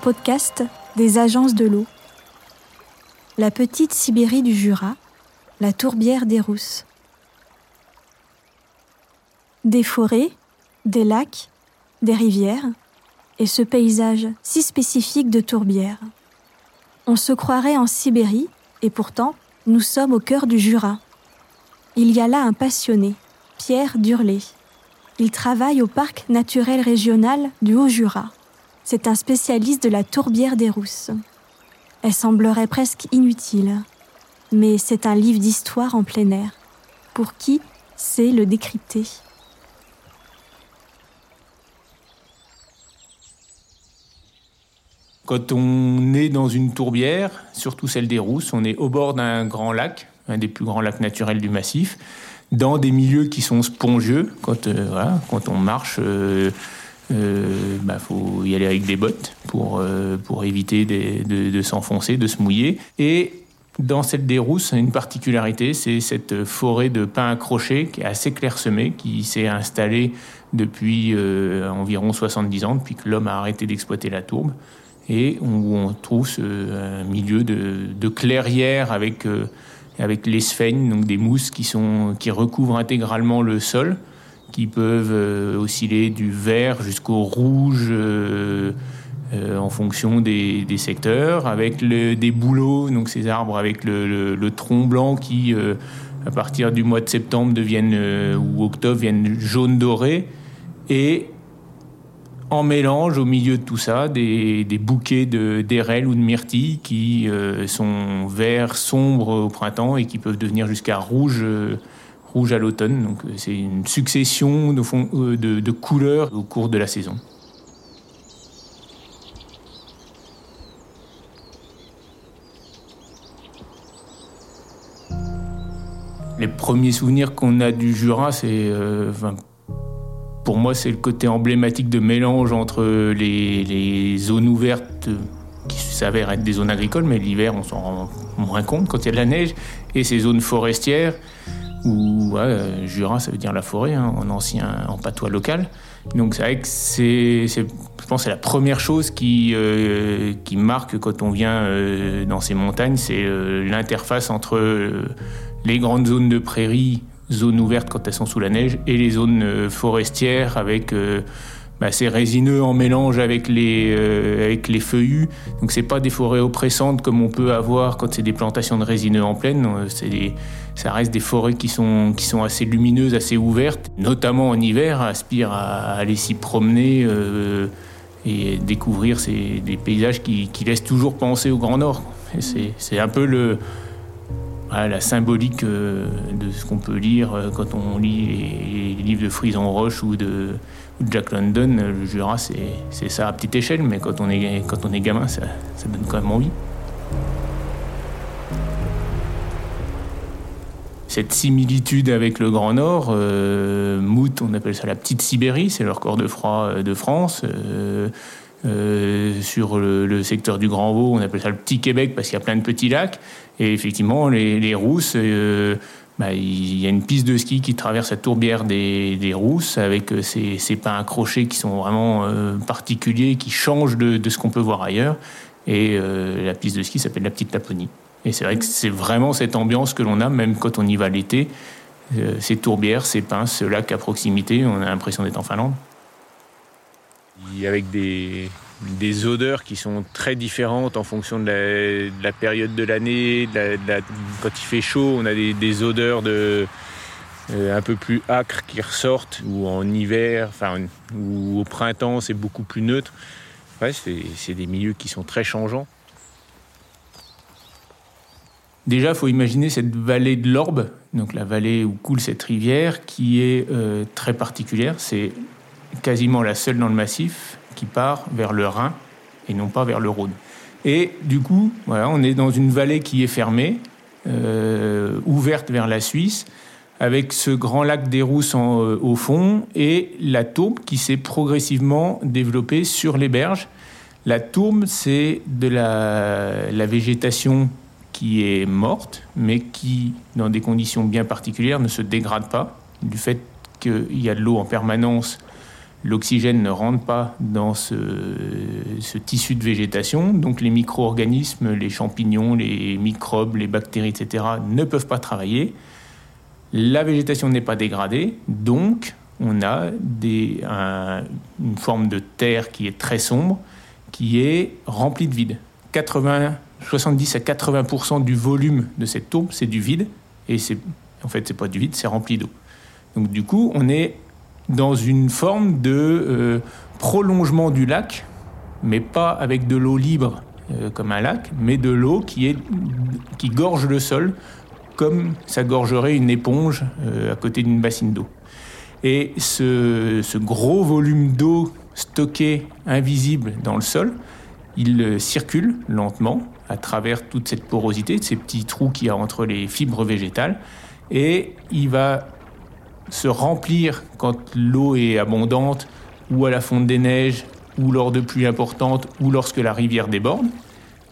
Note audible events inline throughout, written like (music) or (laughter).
Podcast des agences de l'eau. La petite Sibérie du Jura, la tourbière des Rousses. Des forêts, des lacs, des rivières, et ce paysage si spécifique de tourbière. On se croirait en Sibérie, et pourtant, nous sommes au cœur du Jura. Il y a là un passionné, Pierre Durlé. Il travaille au parc naturel régional du Haut-Jura. C'est un spécialiste de la tourbière des Rousses. Elle semblerait presque inutile, mais c'est un livre d'histoire en plein air. Pour qui sait le décrypter? Quand on est dans une tourbière, surtout celle des Rousses, on est au bord d'un grand lac, un des plus grands lacs naturels du massif, dans des milieux qui sont spongieux. Quand, euh, on marche, euh, euh, bah, faut y aller avec des bottes pour, pour éviter de, s'enfoncer, de se mouiller. Et dans celle des Rousses, une particularité, c'est cette forêt de pins accrochés qui est assez clairsemée, qui s'est installée depuis environ 70 ans, depuis que l'homme a arrêté d'exploiter la tourbe et où on trouve un milieu de, clairière avec, euh, avec les sphènes, donc des mousses qui, sont, qui recouvrent intégralement le sol, qui peuvent euh, osciller du vert jusqu'au rouge euh, en fonction des, secteurs, avec des bouleaux, donc ces arbres avec le, tronc blanc qui, à partir du mois de septembre deviennent, ou octobre, viennent jaune doré, et en mélange au milieu de tout ça des, bouquets d'érel ou de myrtilles qui euh, sont verts sombres au printemps et qui peuvent devenir jusqu'à rouge, euh, rouge à l'automne. Donc euh, c'est une succession de, de, couleurs au cours de la saison. Les premiers souvenirs qu'on a du Jura, c'est pour moi, c'est le côté emblématique de mélange entre les, zones ouvertes qui s'avèrent être des zones agricoles, mais l'hiver, on s'en rend moins compte quand il y a de la neige, et ces zones forestières où Jura, ça veut dire la forêt hein, en ancien, en patois local. Donc c'est vrai que c'est, je pense, c'est la première chose qui euh, qui marque quand on vient euh, dans ces montagnes, c'est euh, l'interface entre les grandes zones de prairies zones ouvertes quand elles sont sous la neige et les zones forestières avec bah, ces résineux en mélange avec les, euh, avec les feuillus. Donc c'est pas des forêts oppressantes comme on peut avoir quand c'est des plantations de résineux en plaine. C'est ça reste des forêts qui sont, qui sont assez lumineuses, assez ouvertes, notamment en hiver, aspire à aller s'y promener et découvrir ces, des paysages qui, qui laissent toujours penser au Grand Nord. C'est un peu le, la symbolique euh, de ce qu'on peut lire euh, quand on lit les, livres de Frison Roche ou de, Jack London. Le Jura, c'est ça à petite échelle, mais quand on est, quand on est gamin, ça, donne quand même envie. Cette similitude avec le Grand Nord, euh, Mout, on appelle ça la petite Sibérie, c'est le record de froid de France. Euh, sur le, secteur du Grand Vaud, on appelle ça le Petit Québec parce qu'il y a plein de petits lacs. Et effectivement, les, Rousses, euh, bah, il y a une piste de ski qui traverse la tourbière des, Rousses avec euh, ces, pins accrochés qui sont vraiment particuliers, qui changent de, ce qu'on peut voir ailleurs. Et la piste de ski s'appelle la Petite Laponie. Et c'est vrai que c'est vraiment cette ambiance que l'on a, même quand on y va l'été. ces tourbières, ces pins, ce lac à proximité, on a l'impression d'être en Finlande avec des, des odeurs qui sont très différentes en fonction de la, période de l'année. Quand il fait chaud, on a des, odeurs de, euh, un peu plus âcres qui ressortent, ou en hiver, ou au printemps, c'est beaucoup plus neutre. C'est des milieux qui sont très changeants. Déjà, il faut imaginer cette vallée de l'Orbe, donc la vallée où coule cette rivière, qui est euh, très particulière. C'est quasiment la seule dans le massif qui part vers le Rhin et non pas vers le Rhône. Et du coup, on est dans une vallée qui est fermée, euh, ouverte vers la Suisse, avec ce grand lac des Rousses euh, au fond et la tourbe qui s'est progressivement développée sur les berges. La tourbe, c'est de la végétation qui est morte, mais qui, dans des conditions bien particulières, ne se dégrade pas, du fait qu'il y a de l'eau en permanence L'oxygène ne rentre pas dans ce, tissu de végétation, donc les micro-organismes, les champignons, les microbes, les bactéries, etc., ne peuvent pas travailler. La végétation n'est pas dégradée, donc on a une forme de terre qui est très sombre, qui est remplie de vide. 80, 70 à 80% du volume de cette tourbe, c'est du vide, et en fait c'est pas du vide, c'est rempli d'eau. Donc du coup, on est dans une forme de euh, prolongement du lac, mais pas avec de l'eau libre euh, comme un lac, mais de l'eau qui, qui gorge le sol comme ça gorgerait une éponge euh, à côté d'une bassine d'eau. Et ce, ce gros volume d'eau stocké, invisible dans le sol, il circule lentement à travers toute cette porosité, ces petits trous qu'il y a entre les fibres végétales, et il va se remplir quand l'eau est abondante, ou à la fonte des neiges, ou lors de pluies importantes, ou lorsque la rivière déborde.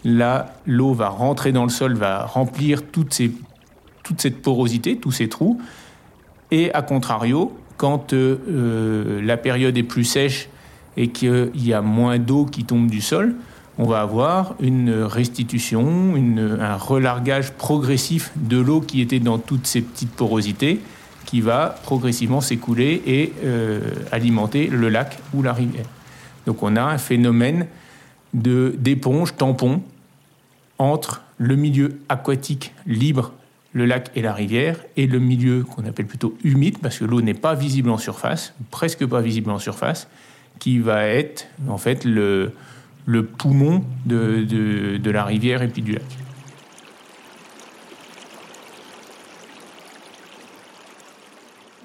Là, l'eau va rentrer dans le sol, va remplir toute cette porosité, tous ces trous. Et à contrario, quand euh, la période est plus sèche et qu'il y a moins d'eau qui tombe du sol, on va avoir une restitution, un relargage progressif de l'eau qui était dans toutes ces petites porosités qui va progressivement s'écouler et euh, alimenter le lac ou la rivière. Donc on a un phénomène de d'éponge, tampon entre le milieu aquatique libre, le lac et la rivière, et le milieu qu'on appelle plutôt humide, parce que l'eau n'est pas visible en surface, presque pas visible en surface, qui va être en fait le, poumon de, de, de la rivière et puis du lac.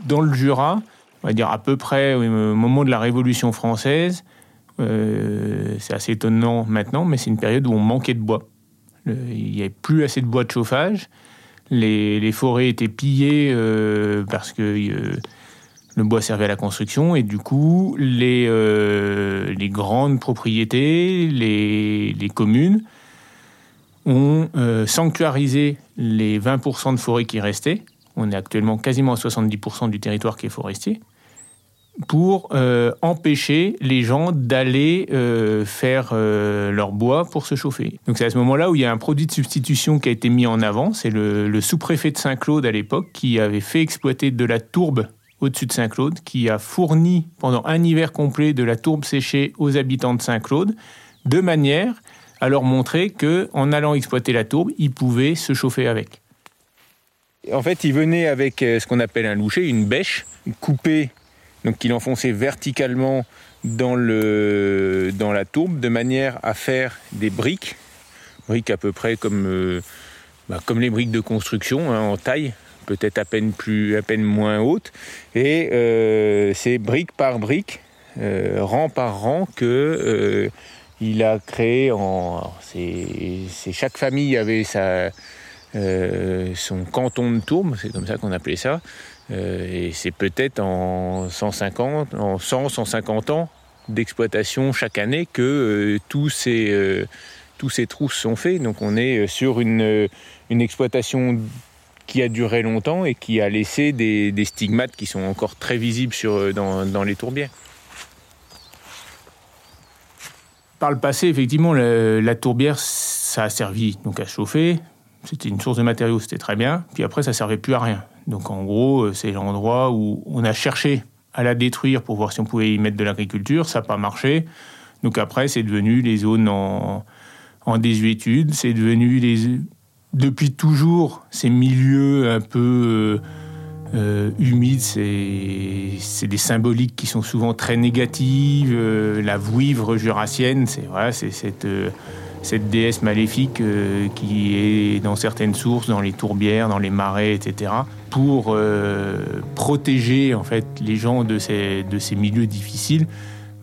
Dans le Jura, on va dire à peu près au moment de la Révolution française, euh, c'est assez étonnant maintenant, mais c'est une période où on manquait de bois. il n'y avait plus assez de bois de chauffage. Les, forêts étaient pillées euh, parce que euh, le bois servait à la construction et du coup, les, grandes propriétés, les communes ont sanctuarisé les 20% de forêts qui restaient on est actuellement quasiment à 70% du territoire qui est forestier, pour euh, empêcher les gens d'aller euh, faire euh, leur bois pour se chauffer. Donc c'est à ce moment-là où il y a un produit de substitution qui a été mis en avant, c'est le, sous-préfet de Saint-Claude à l'époque qui avait fait exploiter de la tourbe au-dessus de Saint-Claude, qui a fourni pendant un hiver complet de la tourbe séchée aux habitants de Saint-Claude, de manière à leur montrer que en allant exploiter la tourbe, ils pouvaient se chauffer avec. En fait, il venait avec euh, ce qu'on appelle un loucher, une bêche coupée, donc qu'il enfonçait verticalement dans, la tourbe de manière à faire des briques, briques à peu près comme, euh, bah, les briques de construction, hein, en taille, peut-être à peine plus, à peine moins haute, et euh, c'est brique par brique, rang par rang que il a créé. En, chaque famille avait sa euh, son canton de tourbe, c'est comme ça qu'on appelait ça. Euh, et c'est peut-être en 150, en 100, 150 ans d'exploitation chaque année que euh, tous ces tous ces trous sont faits. Donc on est sur une, une exploitation qui a duré longtemps et qui a laissé des, stigmates qui sont encore très visibles sur, dans, dans, les tourbières. Par le passé, effectivement, la, la tourbière, ça a servi donc à chauffer, c'était une source de matériaux, c'était très bien. Puis après, ça servait plus à rien. Donc en gros, euh, c'est l'endroit où on a cherché à la détruire pour voir si on pouvait y mettre de l'agriculture. Ça n'a pas marché. Donc après, c'est devenu les zones en, en désuétude. C'est devenu les, depuis toujours ces milieux un peu euh, euh, humides. C'est des symboliques qui sont souvent très négatives. la vouivre jurassienne, c'est voilà, cette cette déesse maléfique euh, qui est dans certaines sources, dans les tourbières, dans les marais, etc., pour euh, protéger en fait les gens de ces, milieux difficiles.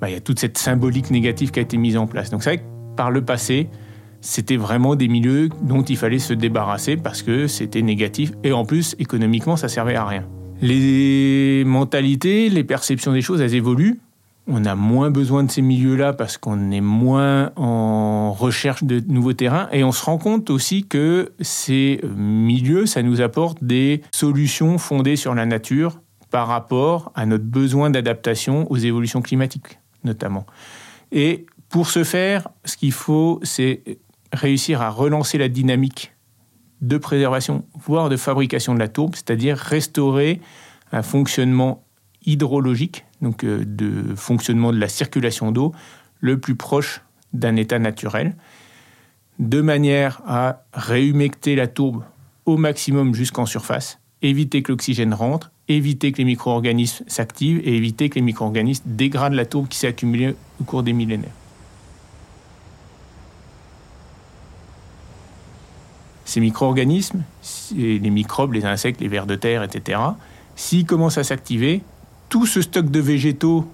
Bah, il y a toute cette symbolique négative qui a été mise en place. Donc c'est vrai que par le passé, c'était vraiment des milieux dont il fallait se débarrasser parce que c'était négatif et en plus économiquement ça servait à rien. Les mentalités, les perceptions des choses, elles évoluent on a moins besoin de ces milieux-là parce qu'on est moins en recherche de nouveaux terrains et on se rend compte aussi que ces milieux, ça nous apporte des solutions fondées sur la nature par rapport à notre besoin d'adaptation aux évolutions climatiques, notamment. Et pour ce faire, ce qu'il faut, c'est réussir à relancer la dynamique de préservation, voire de fabrication de la tourbe, c'est-à-dire restaurer un fonctionnement hydrologique, donc euh, de fonctionnement de la circulation d'eau, le plus proche d'un état naturel, de manière à réhumecter la tourbe au maximum jusqu'en surface, éviter que l'oxygène rentre, éviter que les micro-organismes s'activent et éviter que les micro-organismes dégradent la tourbe qui s'est accumulée au cours des millénaires. Ces micro-organismes, les microbes, les insectes, les vers de terre, etc., s'ils commencent à s'activer, tout ce stock de végétaux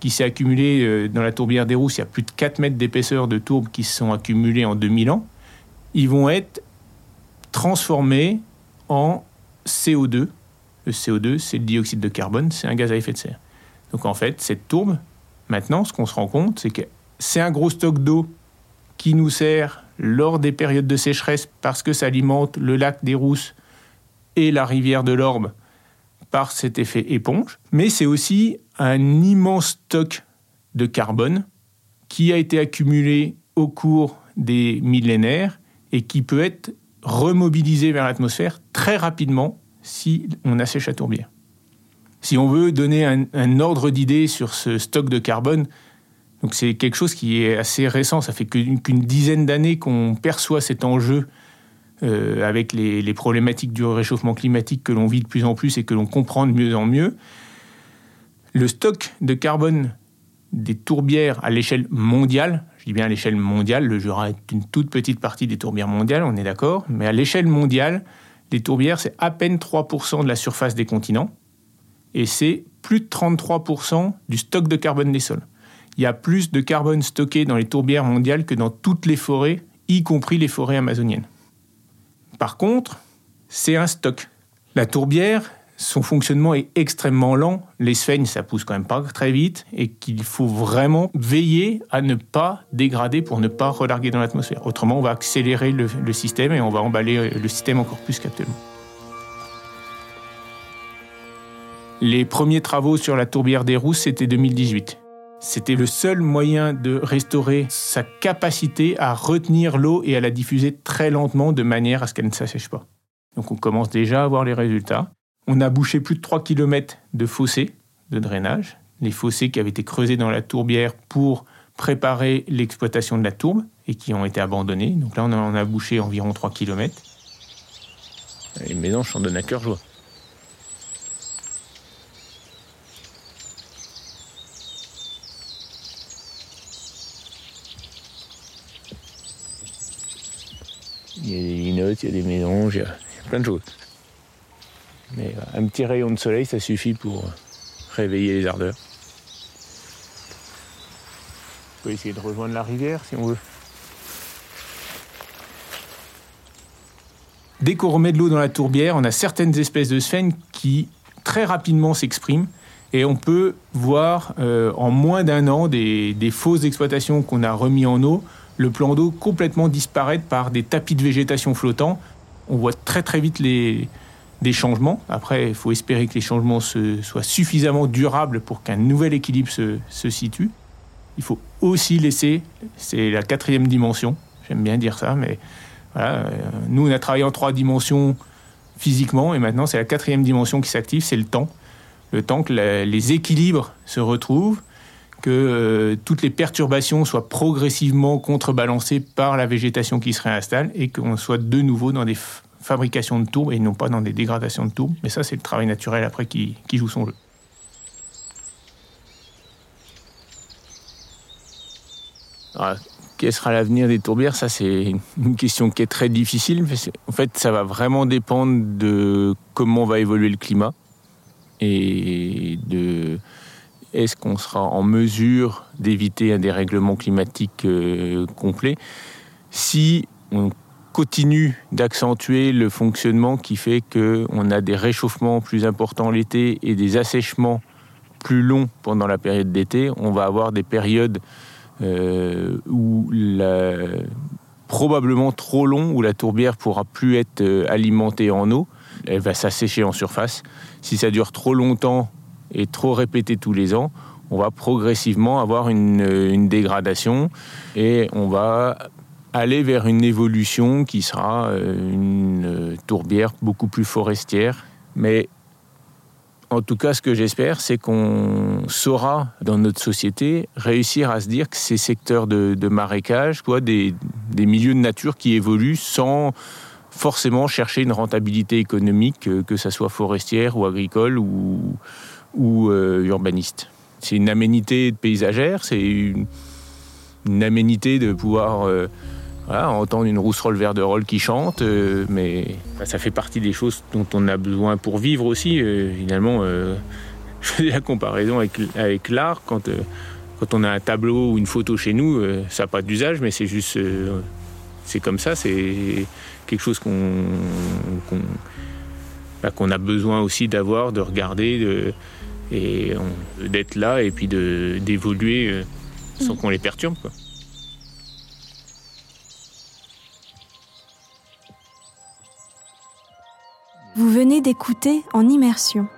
qui s'est accumulé euh, dans la tourbière des Rousses, il y a plus de 4 mètres d'épaisseur de tourbe qui se sont accumulés en 2000 ans, ils vont être transformés en CO2. Le CO2, c'est le dioxyde de carbone, c'est un gaz à effet de serre. Donc en fait, cette tourbe, maintenant, ce qu'on se rend compte, c'est que c'est un gros stock d'eau qui nous sert lors des périodes de sécheresse parce que ça alimente le lac des Rousses et la rivière de l'Orbe par cet effet éponge, mais c'est aussi un immense stock de carbone qui a été accumulé au cours des millénaires et qui peut être remobilisé vers l'atmosphère très rapidement si on assèche la tourbière. Si on veut donner un, ordre d'idée sur ce stock de carbone, donc c'est quelque chose qui est assez récent, ça fait qu'une dizaine d'années qu'on perçoit cet enjeu euh, avec les, problématiques du réchauffement climatique que l'on vit de plus en plus et que l'on comprend de mieux en mieux, le stock de carbone des tourbières à l'échelle mondiale, je dis bien à l'échelle mondiale, le Jura est une toute petite partie des tourbières mondiales, on est d'accord, mais à l'échelle mondiale, les tourbières, c'est à peine 3% de la surface des continents et c'est plus de 33% du stock de carbone des sols. Il y a plus de carbone stocké dans les tourbières mondiales que dans toutes les forêts, y compris les forêts amazoniennes. Par contre, c'est un stock. La tourbière, son fonctionnement est extrêmement lent. Les sphènes, ça pousse quand même pas très vite et qu'il faut vraiment veiller à ne pas dégrader pour ne pas relarguer dans l'atmosphère. Autrement, on va accélérer le, système et on va emballer le système encore plus qu'actuellement. Les premiers travaux sur la tourbière des Rousses, c'était 2018. C'était le seul moyen de restaurer sa capacité à retenir l'eau et à la diffuser très lentement de manière à ce qu'elle ne s'assèche pas. Donc on commence déjà à voir les résultats. On a bouché plus de 3 km de fossés de drainage, les fossés qui avaient été creusés dans la tourbière pour préparer l'exploitation de la tourbe et qui ont été abandonnés. Donc là, on en a bouché environ 3 km. Les mélanges s'en donnent à cœur joie. Il y a des linottes, il y a des mélanges, il y a plein de choses. Mais euh, un petit rayon de soleil, ça suffit pour réveiller les ardeurs. On peut essayer de rejoindre la rivière si on veut. Dès qu'on remet de l'eau dans la tourbière, on a certaines espèces de sphènes qui très rapidement s'expriment et on peut voir euh, en moins d'un an des, des fausses exploitations qu'on a remis en eau le plan d'eau complètement disparaître par des tapis de végétation flottants. On voit très très vite les, des changements. Après, il faut espérer que les changements soient suffisamment durables pour qu'un nouvel équilibre se, se, situe. Il faut aussi laisser, c'est la quatrième dimension, j'aime bien dire ça, mais voilà, euh, nous on a travaillé en trois dimensions physiquement et maintenant c'est la quatrième dimension qui s'active, c'est le temps. Le temps que les équilibres se retrouvent que euh, toutes les perturbations soient progressivement contrebalancées par la végétation qui se réinstalle et qu'on soit de nouveau dans des fabrications de tourbes et non pas dans des dégradations de tourbes. Mais ça, c'est le travail naturel après qui, joue son jeu. Alors, quel sera l'avenir des tourbières? Ça, c'est une question qui est très difficile. En fait, ça va vraiment dépendre de comment va évoluer le climat et de est-ce qu'on sera en mesure d'éviter un dérèglement climatique euh, complet si on continue d'accentuer le fonctionnement qui fait qu'on a des réchauffements plus importants l'été et des assèchements plus longs pendant la période d'été, on va avoir des périodes euh, où probablement trop long, où la tourbière pourra plus être euh, alimentée en eau. elle va s'assécher en surface. Si ça dure trop longtemps et trop répété tous les ans, on va progressivement avoir une, une dégradation et on va aller vers une évolution qui sera euh, une tourbière beaucoup plus forestière. Mais en tout cas, ce que j'espère, c'est qu'on saura, dans notre société, réussir à se dire que ces secteurs de, marécage, quoi, des, des, milieux de nature qui évoluent sans forcément chercher une rentabilité économique, que ce soit forestière ou agricole ou, ou euh, urbaniste. C'est une aménité paysagère, c'est une, aménité de pouvoir... Euh, entendre une rousserolle vert de rôle qui chante, euh, mais ça fait partie des choses dont on a besoin pour vivre aussi. Finalement, (laughs) je fais la comparaison avec, avec l'art. Quand, quand on a un tableau ou une photo chez nous, ça n'a pas d'usage, mais c'est juste. c'est comme ça, c'est quelque chose qu'on. Bah, qu'on a besoin aussi d'avoir, de regarder, de, et d'être là et puis d'évoluer sans qu'on les perturbe. Quoi. Vous venez d'écouter En Immersion,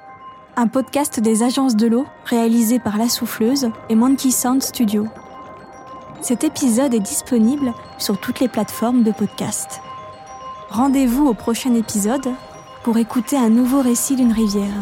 un podcast des agences de l'eau réalisé par La Souffleuse et Monkey Sound Studio. Cet épisode est disponible sur toutes les plateformes de podcast. Rendez-vous au prochain épisode pour écouter un nouveau récit d'une rivière.